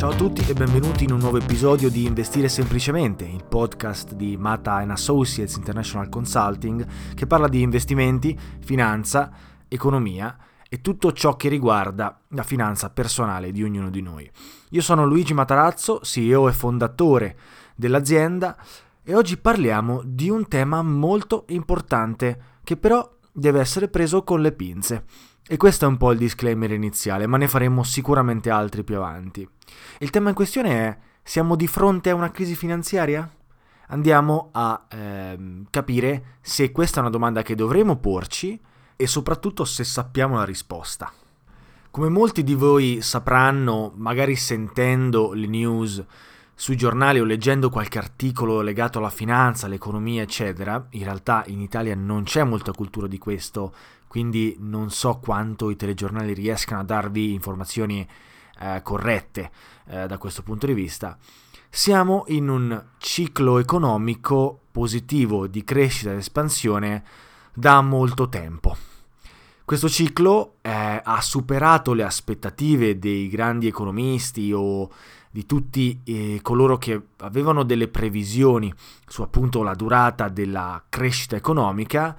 Ciao a tutti e benvenuti in un nuovo episodio di Investire Semplicemente, il podcast di Mata Associates International Consulting che parla di investimenti, finanza, economia e tutto ciò che riguarda la finanza personale di ognuno di noi. Io sono Luigi Matarazzo, CEO e fondatore dell'azienda e oggi parliamo di un tema molto importante che però deve essere preso con le pinze. E questo è un po' il disclaimer iniziale, ma ne faremo sicuramente altri più avanti. Il tema in questione è, siamo di fronte a una crisi finanziaria? Andiamo a ehm, capire se questa è una domanda che dovremo porci e soprattutto se sappiamo la risposta. Come molti di voi sapranno, magari sentendo le news sui giornali o leggendo qualche articolo legato alla finanza, all'economia, eccetera, in realtà in Italia non c'è molta cultura di questo, quindi non so quanto i telegiornali riescano a darvi informazioni eh, corrette eh, da questo punto di vista. Siamo in un ciclo economico positivo di crescita ed espansione da molto tempo. Questo ciclo eh, ha superato le aspettative dei grandi economisti o di tutti eh, coloro che avevano delle previsioni su appunto la durata della crescita economica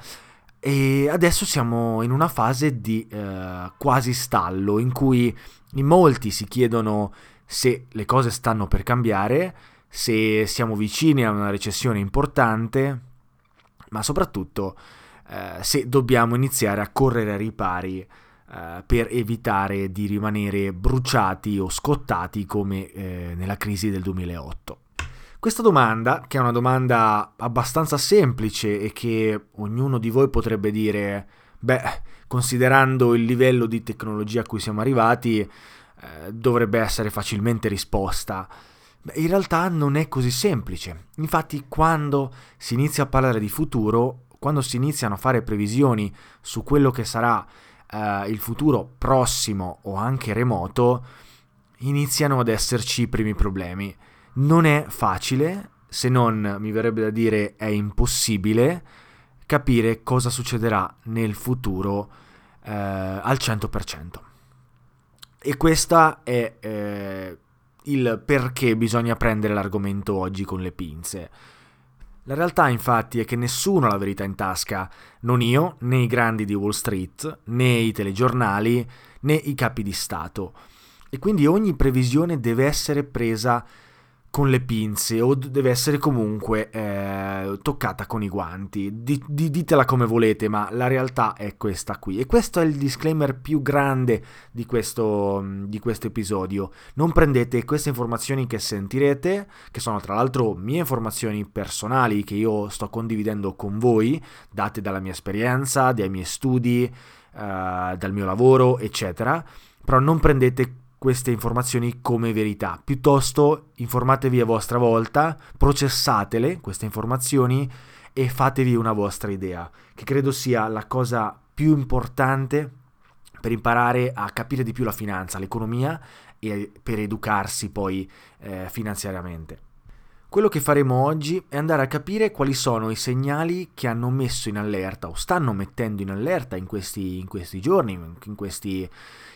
e adesso siamo in una fase di eh, quasi stallo in cui in molti si chiedono se le cose stanno per cambiare, se siamo vicini a una recessione importante, ma soprattutto eh, se dobbiamo iniziare a correre ai ripari eh, per evitare di rimanere bruciati o scottati come eh, nella crisi del 2008. Questa domanda, che è una domanda abbastanza semplice e che ognuno di voi potrebbe dire, beh, considerando il livello di tecnologia a cui siamo arrivati, eh, dovrebbe essere facilmente risposta. Beh, in realtà non è così semplice. Infatti, quando si inizia a parlare di futuro, quando si iniziano a fare previsioni su quello che sarà uh, il futuro prossimo o anche remoto, iniziano ad esserci i primi problemi. Non è facile, se non mi verrebbe da dire è impossibile capire cosa succederà nel futuro eh, al 100%. E questo è eh, il perché bisogna prendere l'argomento oggi con le pinze. La realtà infatti è che nessuno ha la verità in tasca, non io, né i grandi di Wall Street, né i telegiornali, né i capi di Stato. E quindi ogni previsione deve essere presa con le pinze o deve essere comunque eh, toccata con i guanti. Di, di, ditela come volete, ma la realtà è questa qui. E questo è il disclaimer più grande di questo, di questo episodio. Non prendete queste informazioni che sentirete, che sono tra l'altro mie informazioni personali che io sto condividendo con voi, date dalla mia esperienza, dai miei studi, eh, dal mio lavoro, eccetera. Però non prendete queste informazioni come verità. Piuttosto informatevi a vostra volta, processatele queste informazioni e fatevi una vostra idea, che credo sia la cosa più importante per imparare a capire di più la finanza, l'economia e per educarsi poi eh, finanziariamente. Quello che faremo oggi è andare a capire quali sono i segnali che hanno messo in allerta o stanno mettendo in allerta in questi, in questi giorni, in questi,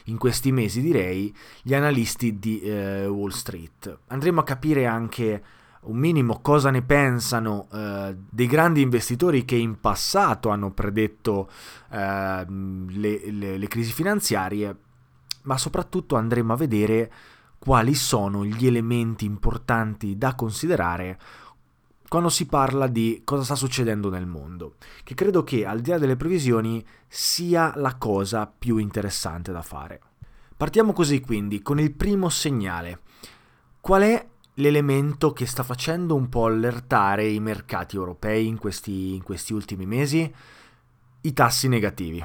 in questi mesi direi, gli analisti di eh, Wall Street. Andremo a capire anche un minimo cosa ne pensano eh, dei grandi investitori che in passato hanno predetto eh, le, le, le crisi finanziarie, ma soprattutto andremo a vedere quali sono gli elementi importanti da considerare quando si parla di cosa sta succedendo nel mondo, che credo che al di là delle previsioni sia la cosa più interessante da fare. Partiamo così quindi con il primo segnale. Qual è l'elemento che sta facendo un po' allertare i mercati europei in questi, in questi ultimi mesi? I tassi negativi.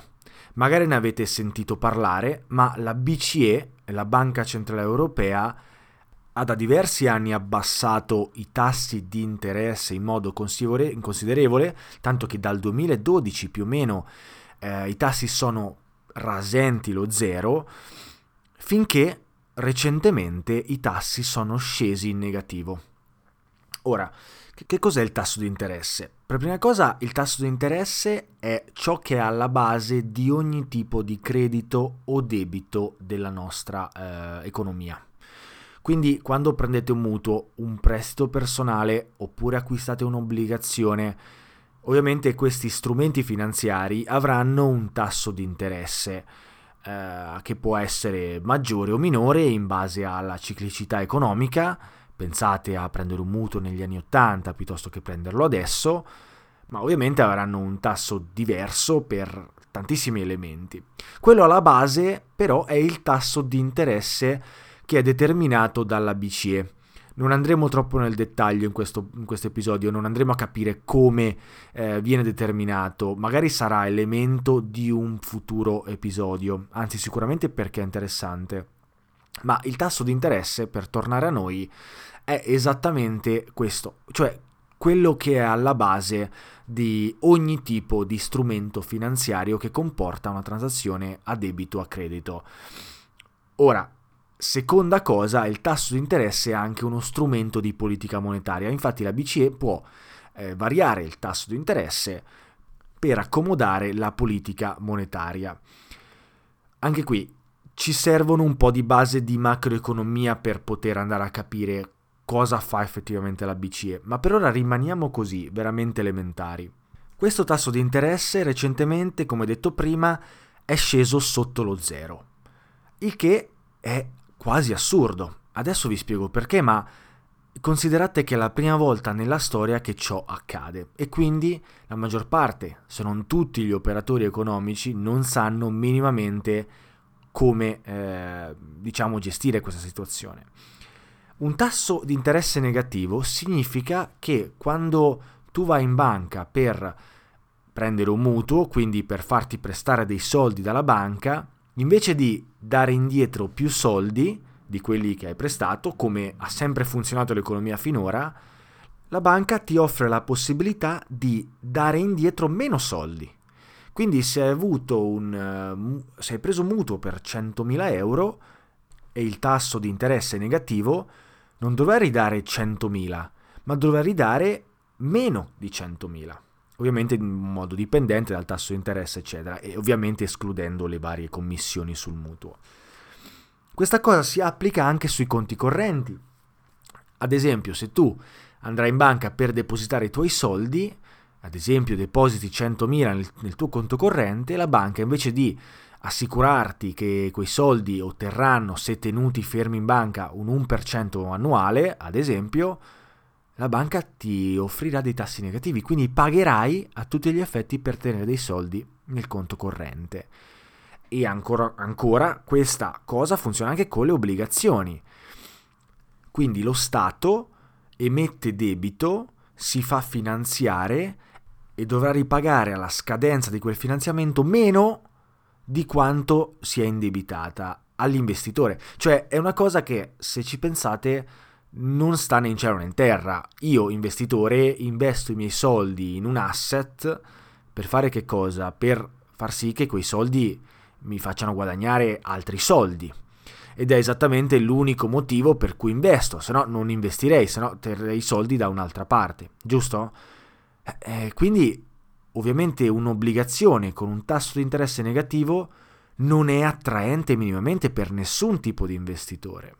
Magari ne avete sentito parlare, ma la BCE, la Banca Centrale Europea, ha da diversi anni abbassato i tassi di interesse in modo considerevole, tanto che dal 2012 più o meno eh, i tassi sono rasenti lo zero, finché recentemente i tassi sono scesi in negativo. Ora, che cos'è il tasso di interesse? Per prima cosa, il tasso di interesse è ciò che è alla base di ogni tipo di credito o debito della nostra eh, economia. Quindi quando prendete un mutuo, un prestito personale oppure acquistate un'obbligazione, ovviamente questi strumenti finanziari avranno un tasso di interesse eh, che può essere maggiore o minore in base alla ciclicità economica. Pensate a prendere un mutuo negli anni 80 piuttosto che prenderlo adesso, ma ovviamente avranno un tasso diverso per tantissimi elementi. Quello alla base però è il tasso di interesse che è determinato dalla BCE. Non andremo troppo nel dettaglio in questo, in questo episodio, non andremo a capire come eh, viene determinato, magari sarà elemento di un futuro episodio, anzi sicuramente perché è interessante. Ma il tasso di interesse, per tornare a noi, è esattamente questo, cioè quello che è alla base di ogni tipo di strumento finanziario che comporta una transazione a debito o a credito. Ora, Seconda cosa, il tasso di interesse è anche uno strumento di politica monetaria, infatti la BCE può eh, variare il tasso di interesse per accomodare la politica monetaria. Anche qui ci servono un po' di base di macroeconomia per poter andare a capire cosa fa effettivamente la BCE, ma per ora rimaniamo così, veramente elementari. Questo tasso di interesse recentemente, come detto prima, è sceso sotto lo zero, il che è quasi assurdo. Adesso vi spiego perché, ma considerate che è la prima volta nella storia che ciò accade e quindi la maggior parte, se non tutti gli operatori economici, non sanno minimamente come eh, diciamo gestire questa situazione. Un tasso di interesse negativo significa che quando tu vai in banca per prendere un mutuo, quindi per farti prestare dei soldi dalla banca, invece di dare indietro più soldi di quelli che hai prestato, come ha sempre funzionato l'economia finora, la banca ti offre la possibilità di dare indietro meno soldi. Quindi se hai, un, uh, se hai preso un mutuo per 100.000 euro e il tasso di interesse è negativo, non dovrai ridare 100.000, ma dovrà ridare meno di 100.000 ovviamente in modo dipendente dal tasso di interesse, eccetera, e ovviamente escludendo le varie commissioni sul mutuo. Questa cosa si applica anche sui conti correnti. Ad esempio, se tu andrai in banca per depositare i tuoi soldi, ad esempio depositi 100.000 nel, nel tuo conto corrente, la banca invece di assicurarti che quei soldi otterranno, se tenuti fermi in banca, un 1% annuale, ad esempio, la banca ti offrirà dei tassi negativi, quindi pagherai a tutti gli effetti per tenere dei soldi nel conto corrente. E ancora, ancora questa cosa funziona anche con le obbligazioni. Quindi lo Stato emette debito, si fa finanziare e dovrà ripagare alla scadenza di quel finanziamento meno di quanto si è indebitata all'investitore. Cioè è una cosa che se ci pensate non sta né in cielo né in terra. Io, investitore, investo i miei soldi in un asset per fare che cosa? Per far sì che quei soldi mi facciano guadagnare altri soldi. Ed è esattamente l'unico motivo per cui investo, se no non investirei, se no terrei i soldi da un'altra parte, giusto? Eh, eh, quindi ovviamente un'obbligazione con un tasso di interesse negativo non è attraente minimamente per nessun tipo di investitore.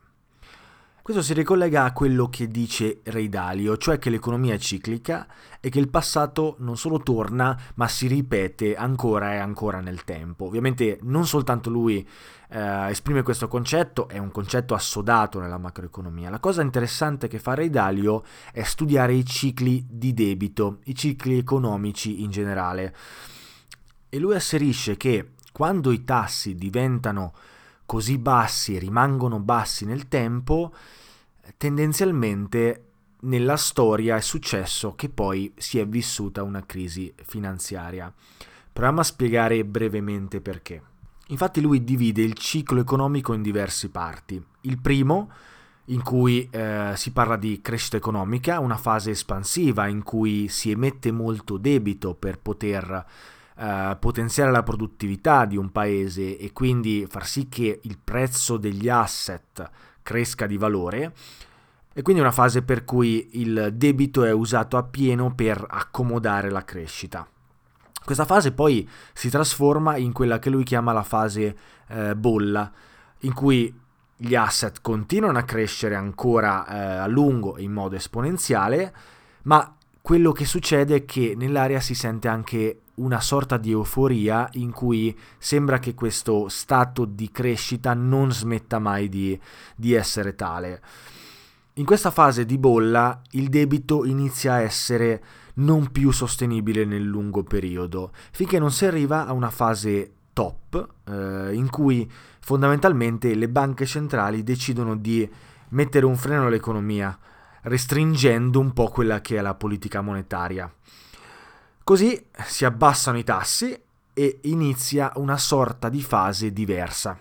Questo si ricollega a quello che dice Ray Dalio, cioè che l'economia è ciclica e che il passato non solo torna, ma si ripete ancora e ancora nel tempo. Ovviamente non soltanto lui eh, esprime questo concetto, è un concetto assodato nella macroeconomia. La cosa interessante che fa Ray Dalio è studiare i cicli di debito, i cicli economici in generale. E lui asserisce che quando i tassi diventano così bassi rimangono bassi nel tempo, tendenzialmente nella storia è successo che poi si è vissuta una crisi finanziaria. Proviamo a spiegare brevemente perché. Infatti lui divide il ciclo economico in diverse parti. Il primo, in cui eh, si parla di crescita economica, una fase espansiva in cui si emette molto debito per poter eh, potenziare la produttività di un paese e quindi far sì che il prezzo degli asset cresca di valore. E quindi una fase per cui il debito è usato a pieno per accomodare la crescita. Questa fase poi si trasforma in quella che lui chiama la fase eh, bolla, in cui gli asset continuano a crescere ancora eh, a lungo in modo esponenziale, ma quello che succede è che nell'aria si sente anche una sorta di euforia in cui sembra che questo stato di crescita non smetta mai di, di essere tale. In questa fase di bolla il debito inizia a essere non più sostenibile nel lungo periodo, finché non si arriva a una fase top eh, in cui fondamentalmente le banche centrali decidono di mettere un freno all'economia, restringendo un po' quella che è la politica monetaria. Così si abbassano i tassi e inizia una sorta di fase diversa.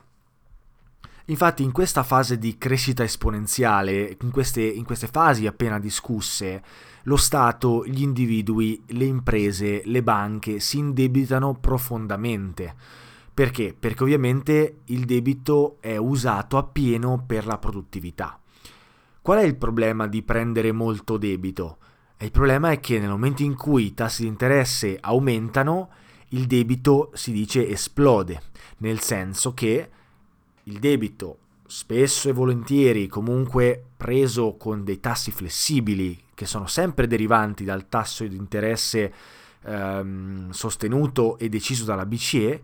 Infatti in questa fase di crescita esponenziale, in queste, in queste, fasi appena discusse, lo Stato, gli individui, le imprese, le banche si indebitano profondamente. Perché? Perché ovviamente il debito è usato appieno per la produttività. Qual è il problema di prendere molto debito? E il problema è che nel momento in cui i tassi di interesse aumentano, il debito si dice esplode, nel senso che il debito spesso e volentieri comunque preso con dei tassi flessibili che sono sempre derivanti dal tasso di interesse ehm, sostenuto e deciso dalla BCE,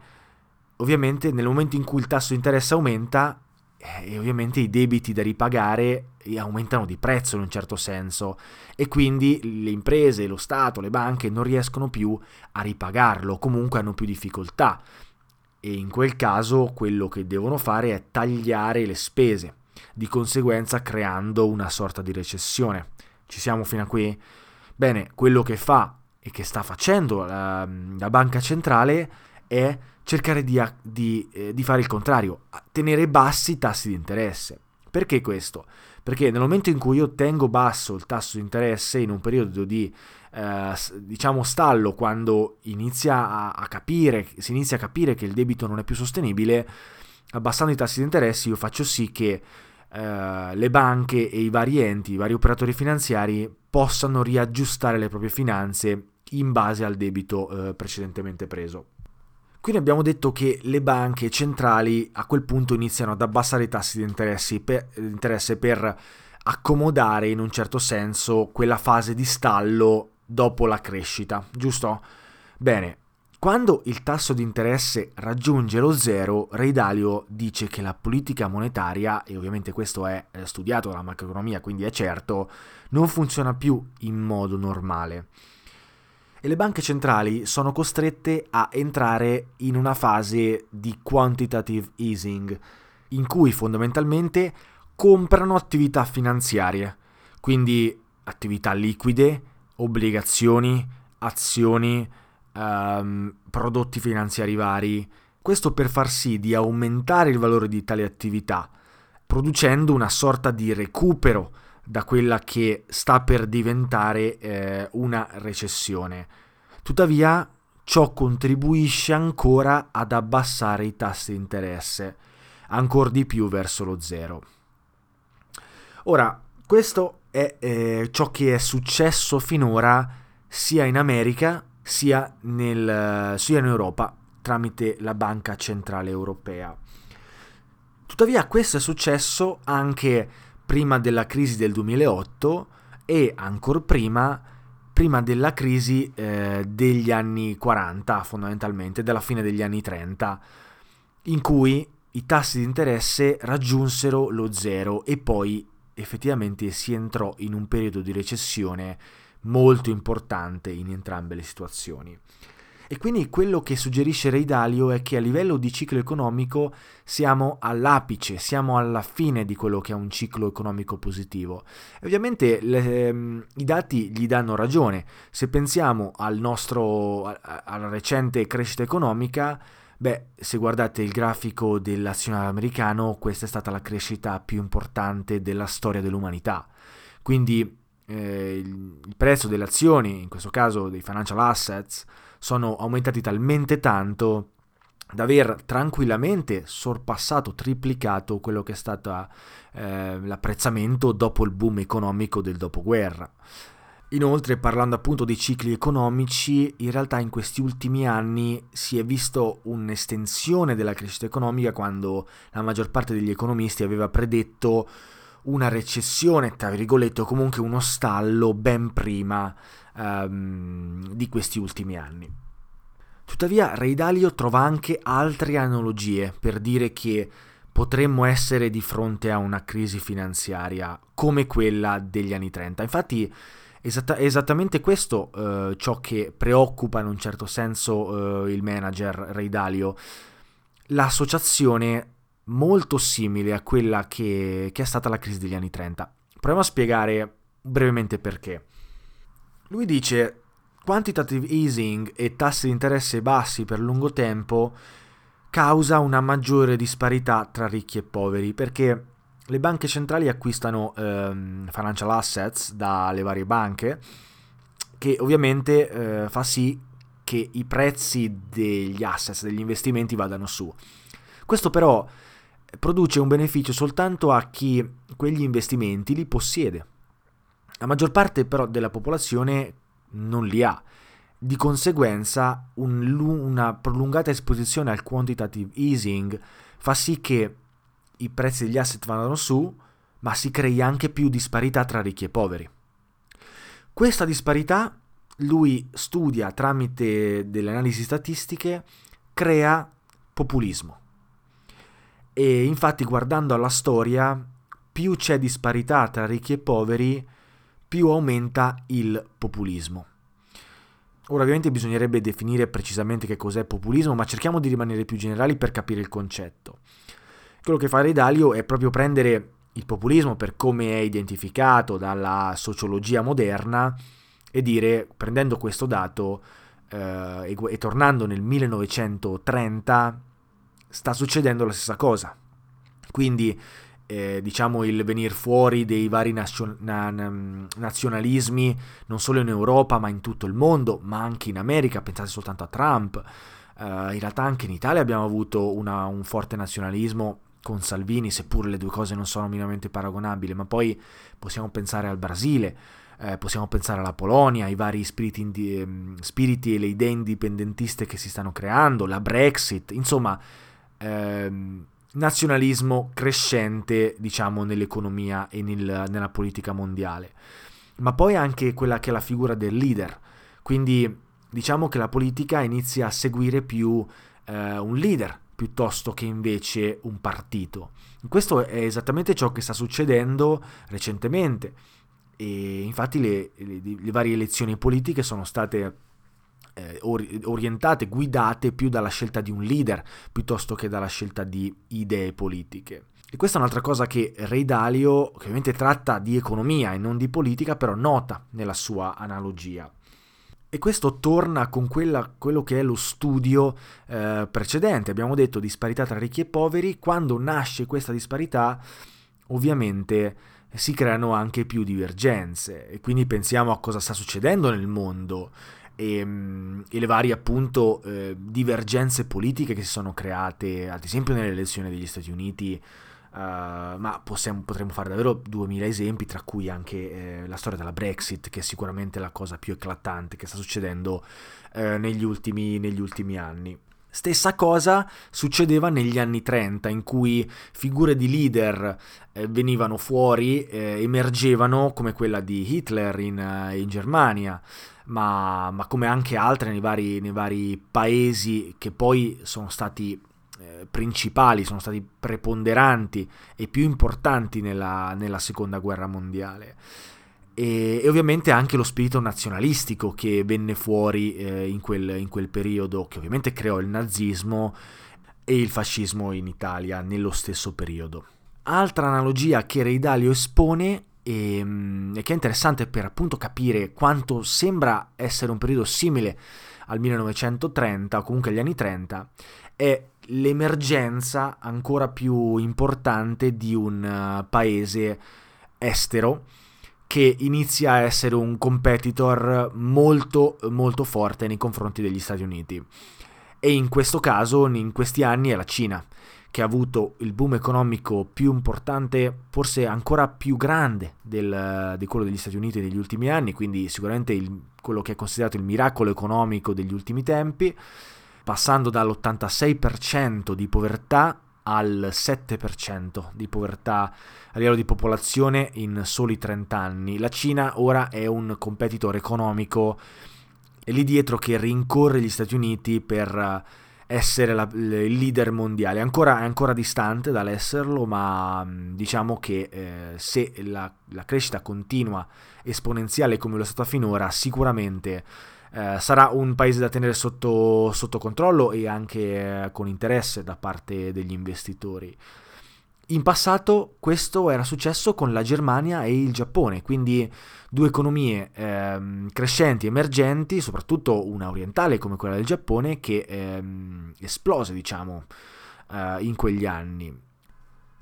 ovviamente nel momento in cui il tasso di interesse aumenta eh, e ovviamente i debiti da ripagare aumentano di prezzo in un certo senso e quindi le imprese, lo Stato, le banche non riescono più a ripagarlo, comunque hanno più difficoltà e in quel caso quello che devono fare è tagliare le spese, di conseguenza creando una sorta di recessione. Ci siamo fino a qui? Bene, quello che fa e che sta facendo la, la banca centrale è cercare di, di, eh, di fare il contrario, tenere bassi i tassi di interesse. Perché questo? Perché nel momento in cui io tengo basso il tasso di interesse in un periodo di eh, diciamo stallo, quando inizia a, a, capire, si inizia a capire che il debito non è più sostenibile, abbassando i tassi di interesse io faccio sì che eh, le banche e i vari enti, i vari operatori finanziari possano riaggiustare le proprie finanze in base al debito eh, precedentemente preso. Quindi abbiamo detto che le banche centrali a quel punto iniziano ad abbassare i tassi di interesse per accomodare in un certo senso quella fase di stallo dopo la crescita, giusto? Bene, quando il tasso di interesse raggiunge lo zero, Ray Dalio dice che la politica monetaria, e ovviamente questo è studiato dalla macroeconomia, quindi è certo, non funziona più in modo normale. E le banche centrali sono costrette a entrare in una fase di quantitative easing, in cui fondamentalmente comprano attività finanziarie, quindi attività liquide, obbligazioni, azioni, um, prodotti finanziari vari. Questo per far sì di aumentare il valore di tali attività, producendo una sorta di recupero da quella che sta per diventare eh, una recessione. Tuttavia, ciò contribuisce ancora ad abbassare i tassi di interesse, ancora di più verso lo zero. Ora, questo è eh, ciò che è successo finora sia in America sia, nel, sia in Europa tramite la Banca Centrale Europea. Tuttavia questo è successo anche prima della crisi del 2008 e ancora prima, prima della crisi eh, degli anni 40 fondamentalmente, della fine degli anni 30, in cui i tassi di interesse raggiunsero lo zero e poi effettivamente si entrò in un periodo di recessione molto importante in entrambe le situazioni. E quindi quello che suggerisce Ray Dalio è che a livello di ciclo economico siamo all'apice, siamo alla fine di quello che è un ciclo economico positivo. E ovviamente le, ehm, i dati gli danno ragione. Se pensiamo al nostro, alla recente crescita economica, beh, se guardate il grafico dell'azionale americano, questa è stata la crescita più importante della storia dell'umanità. Quindi eh, il prezzo delle azioni, in questo caso dei financial assets, sono aumentati talmente tanto da aver tranquillamente sorpassato, triplicato quello che è stato eh, l'apprezzamento dopo il boom economico del dopoguerra. Inoltre, parlando appunto dei cicli economici, in realtà in questi ultimi anni si è visto un'estensione della crescita economica quando la maggior parte degli economisti aveva predetto una recessione, tra virgolette, o comunque uno stallo ben prima um, di questi ultimi anni. Tuttavia, Ray Dalio trova anche altre analogie per dire che potremmo essere di fronte a una crisi finanziaria come quella degli anni 30. Infatti, esatta- esattamente questo uh, ciò che preoccupa in un certo senso uh, il manager Ray Dalio. L'associazione molto simile a quella che, che è stata la crisi degli anni 30. Proviamo a spiegare brevemente perché. Lui dice quantitative easing e tassi di interesse bassi per lungo tempo causa una maggiore disparità tra ricchi e poveri perché le banche centrali acquistano ehm, financial assets dalle varie banche che ovviamente eh, fa sì che i prezzi degli assets, degli investimenti vadano su. Questo però produce un beneficio soltanto a chi quegli investimenti li possiede. La maggior parte però della popolazione non li ha. Di conseguenza un, una prolungata esposizione al quantitative easing fa sì che i prezzi degli asset vadano su, ma si crei anche più disparità tra ricchi e poveri. Questa disparità lui studia tramite delle analisi statistiche, crea populismo. E infatti guardando alla storia, più c'è disparità tra ricchi e poveri, più aumenta il populismo. Ora ovviamente bisognerebbe definire precisamente che cos'è populismo, ma cerchiamo di rimanere più generali per capire il concetto. Quello che fa Redalio è proprio prendere il populismo per come è identificato dalla sociologia moderna e dire, prendendo questo dato eh, e, e tornando nel 1930, sta succedendo la stessa cosa. Quindi eh, diciamo il venire fuori dei vari nazio- na- na- nazionalismi non solo in Europa ma in tutto il mondo, ma anche in America, pensate soltanto a Trump. Uh, in realtà anche in Italia abbiamo avuto una, un forte nazionalismo con Salvini, seppur le due cose non sono minimamente paragonabili, ma poi possiamo pensare al Brasile, eh, possiamo pensare alla Polonia, ai vari spiriti, indi- ehm, spiriti, e le idee indipendentiste che si stanno creando, la Brexit, insomma, ehm, nazionalismo crescente, diciamo, nell'economia e nel, nella politica mondiale. Ma poi anche quella che è la figura del leader. Quindi diciamo che la politica inizia a seguire più eh, un leader piuttosto che invece un partito. Questo è esattamente ciò che sta succedendo recentemente e infatti le, le, le varie elezioni politiche sono state eh, orientate, guidate più dalla scelta di un leader piuttosto che dalla scelta di idee politiche. E questa è un'altra cosa che Ray Dalio, che ovviamente tratta di economia e non di politica, però nota nella sua analogia. E questo torna con quella, quello che è lo studio eh, precedente. Abbiamo detto disparità tra ricchi e poveri. Quando nasce questa disparità, ovviamente si creano anche più divergenze. E quindi pensiamo a cosa sta succedendo nel mondo e, ehm, e le varie appunto eh, divergenze politiche che si sono create, ad esempio nelle elezioni degli Stati Uniti. Uh, ma possiamo, potremmo fare davvero 2000 esempi, tra cui anche eh, la storia della Brexit, che è sicuramente la cosa più eclatante che sta succedendo eh, negli, ultimi, negli ultimi anni. Stessa cosa succedeva negli anni 30, in cui figure di leader eh, venivano fuori, eh, emergevano come quella di Hitler in, eh, in Germania, ma, ma, come anche altre nei vari, nei vari, paesi che poi sono stati eh, principali, sono stati preponderanti e più importanti nella, nella seconda guerra mondiale. E, e, ovviamente anche lo spirito nazionalistico che venne fuori eh, in, quel, in quel periodo, che ovviamente creò il nazismo e il fascismo in Italia nello stesso periodo. Altra analogia che Reidalio espone e, ehm, e, che è interessante per appunto capire quanto sembra essere un periodo simile al 1930 o comunque agli anni 30 è l'emergenza ancora più importante di un uh, paese estero che inizia a essere un competitor molto molto forte nei confronti degli Stati Uniti. E in questo caso in questi anni è la Cina che ha avuto il boom economico più importante, forse ancora più grande del, di quello degli Stati Uniti negli ultimi anni, quindi sicuramente il, quello che è considerato il miracolo economico degli ultimi tempi, passando dall'86% di povertà al 7% di povertà a livello di popolazione in soli 30 anni. La Cina ora è un competitor economico e lì dietro che rincorre gli Stati Uniti per essere la, il leader mondiale. Ancora, è ancora distante dall'esserlo, ma diciamo che eh, se la, la, crescita continua esponenziale come lo è stata finora, sicuramente eh, sarà un paese da tenere sotto, sotto controllo e anche eh, con interesse da parte degli investitori. In passato questo era successo con la Germania e il Giappone, quindi due economie ehm, crescenti, emergenti, soprattutto una orientale come quella del Giappone, che ehm, esplose, diciamo, eh, in quegli anni.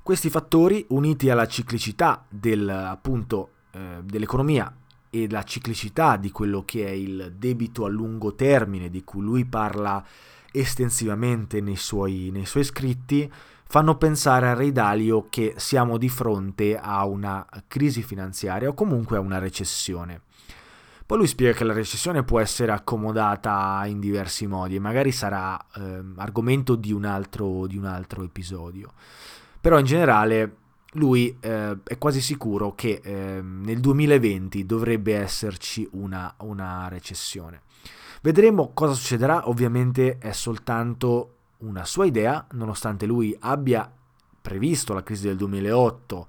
Questi fattori, uniti alla ciclicità del, appunto, eh, dell'economia e la ciclicità di quello che è il debito a lungo termine, di cui lui parla estensivamente nei suoi, nei suoi scritti, fanno pensare a Ray Dalio che siamo di fronte a una crisi finanziaria o comunque a una recessione. Poi lui spiega che la recessione può essere accomodata in diversi modi e magari sarà eh, argomento di un, altro, di un, altro, episodio. Però in generale lui eh, è quasi sicuro che eh, nel 2020 dovrebbe esserci una, una recessione. Vedremo cosa succederà, ovviamente è soltanto una sua idea, nonostante lui abbia previsto la crisi del 2008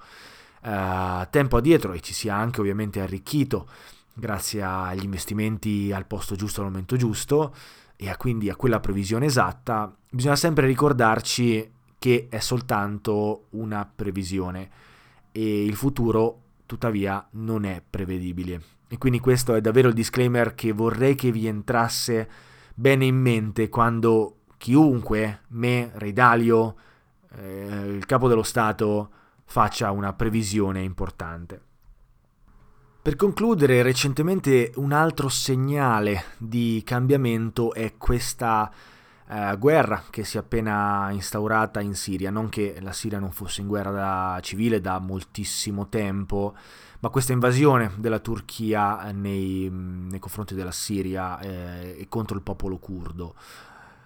eh, tempo addietro e ci sia anche ovviamente arricchito grazie agli investimenti al posto giusto al momento giusto e a quindi a quella previsione esatta, bisogna sempre ricordarci che è soltanto una previsione e il futuro tuttavia non è prevedibile. E quindi questo è davvero il disclaimer che vorrei che vi entrasse bene in mente quando chiunque, me, Re Dalio, eh, il capo dello Stato, faccia una previsione importante. Per concludere, recentemente un altro segnale di cambiamento è questa eh, guerra che si è appena instaurata in Siria, non che la Siria non fosse in guerra da civile da moltissimo tempo, ma questa invasione della Turchia nei, nei confronti della Siria eh, e contro il popolo curdo.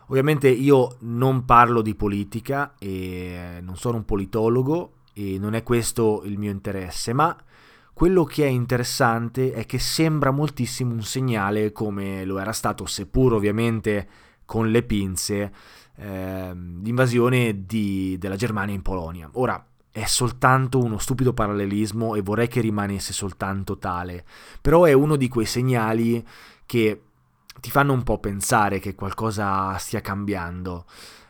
Ovviamente io non parlo di politica e non sono un politologo e non è questo il mio interesse, ma quello che è interessante è che sembra moltissimo un segnale come lo era stato, seppur ovviamente con le pinze, eh, l'invasione di, della Germania in Polonia. Ora, è soltanto uno stupido parallelismo e vorrei che rimanesse soltanto tale, però è uno di quei segnali che ti fanno un po' pensare che qualcosa stia cambiando.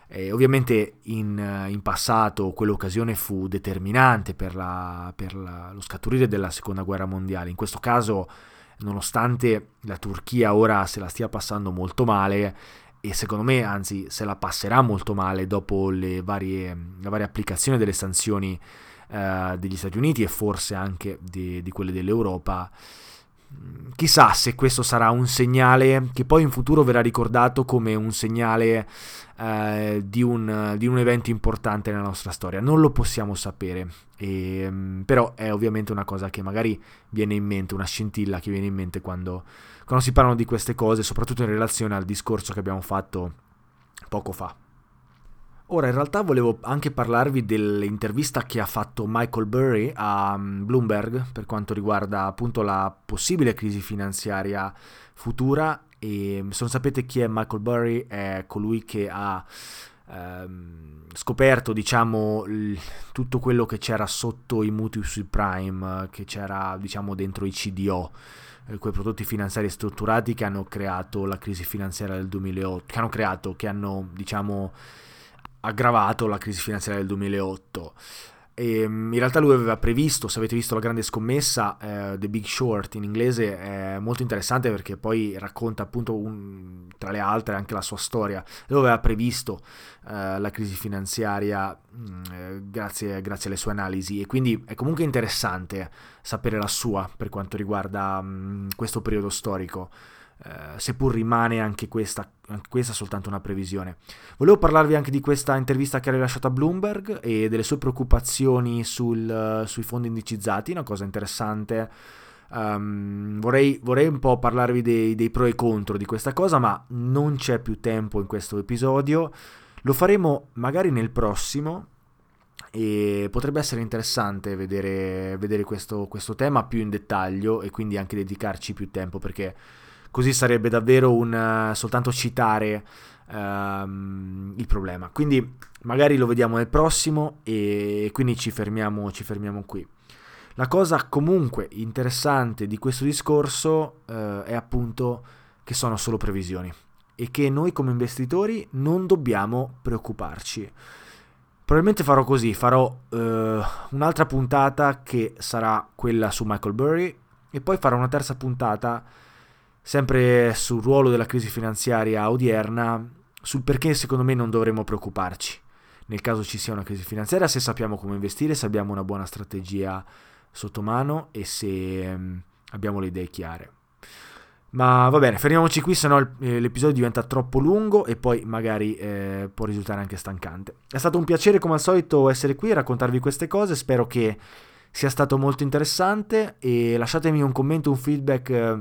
Eh, ovviamente in, in, passato quell'occasione fu determinante per, la, per la, lo scaturire della seconda guerra mondiale. In questo caso, nonostante la Turchia ora se la stia passando molto male, e secondo me anzi se la passerà molto male dopo le varie, la varia applicazione delle sanzioni eh, degli Stati Uniti e forse anche di, di quelle dell'Europa. Chissà se questo sarà un segnale che poi in futuro verrà ricordato come un segnale eh, di, un, di, un, evento importante nella nostra storia. Non lo possiamo sapere, e, ehm, però è ovviamente una cosa che magari viene in mente, una scintilla che viene in mente quando, quando si parlano di queste cose, soprattutto in relazione al discorso che abbiamo fatto poco fa. Ora, in realtà volevo anche parlarvi dell'intervista che ha fatto Michael Burry a mm, Bloomberg per quanto riguarda appunto la possibile crisi finanziaria futura e se non sapete chi è Michael Burry è colui che ha ehm, scoperto diciamo l- tutto quello che c'era sotto i mutui sui prime, che c'era diciamo dentro i CDO quei prodotti finanziari strutturati che hanno creato la crisi finanziaria del 2008, che hanno creato, che hanno diciamo aggravato la crisi finanziaria del 2008. E, ehm, in realtà lui aveva previsto, se avete visto la grande scommessa, eh, The Big Short in inglese, è molto interessante perché poi racconta appunto un, tra le altre anche la sua storia. Lui aveva previsto eh, la crisi finanziaria mh, mm, eh, grazie, grazie, alle sue analisi e quindi è comunque interessante sapere la sua per quanto riguarda mh, mm, questo periodo storico. Uh, seppur rimane anche questa, anche questa, soltanto una previsione. Volevo parlarvi anche di questa intervista che ha rilasciato a Bloomberg e delle sue preoccupazioni sul, uh, sui fondi indicizzati, una cosa interessante. Um, vorrei, vorrei, un po' parlarvi dei, dei, pro e contro di questa cosa, ma non c'è più tempo in questo episodio. Lo faremo magari nel prossimo. E potrebbe essere interessante vedere, vedere questo, questo tema più in dettaglio e quindi anche dedicarci più tempo perché così sarebbe davvero un uh, soltanto citare um, il problema. Quindi magari lo vediamo nel prossimo e quindi ci fermiamo, ci fermiamo qui. La cosa comunque interessante di questo discorso uh, è appunto che sono solo previsioni e che noi come investitori non dobbiamo preoccuparci. Probabilmente farò così, farò uh, un'altra puntata che sarà quella su Michael Burry e poi farò una terza puntata sempre sul ruolo della crisi finanziaria odierna, sul perché secondo me non dovremmo preoccuparci nel caso ci sia una crisi finanziaria, se sappiamo come investire, se abbiamo una buona strategia sotto mano e se um, abbiamo le idee chiare. Ma va bene, fermiamoci qui, se no eh, l'episodio diventa troppo lungo e poi magari eh, può risultare anche stancante. È stato un piacere come al solito essere qui e raccontarvi queste cose, spero che sia stato molto interessante e lasciatemi un commento, un feedback.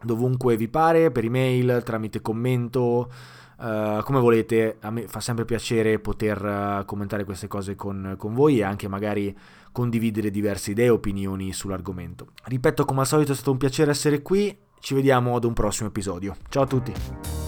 Eh, dovunque vi pare, per email, tramite commento, uh, come volete, a me fa sempre piacere poter uh, commentare queste cose con, con, voi e anche magari condividere diverse idee e opinioni sull'argomento. Ripeto, come al solito è stato un piacere essere qui, ci vediamo ad un prossimo episodio. Ciao a tutti!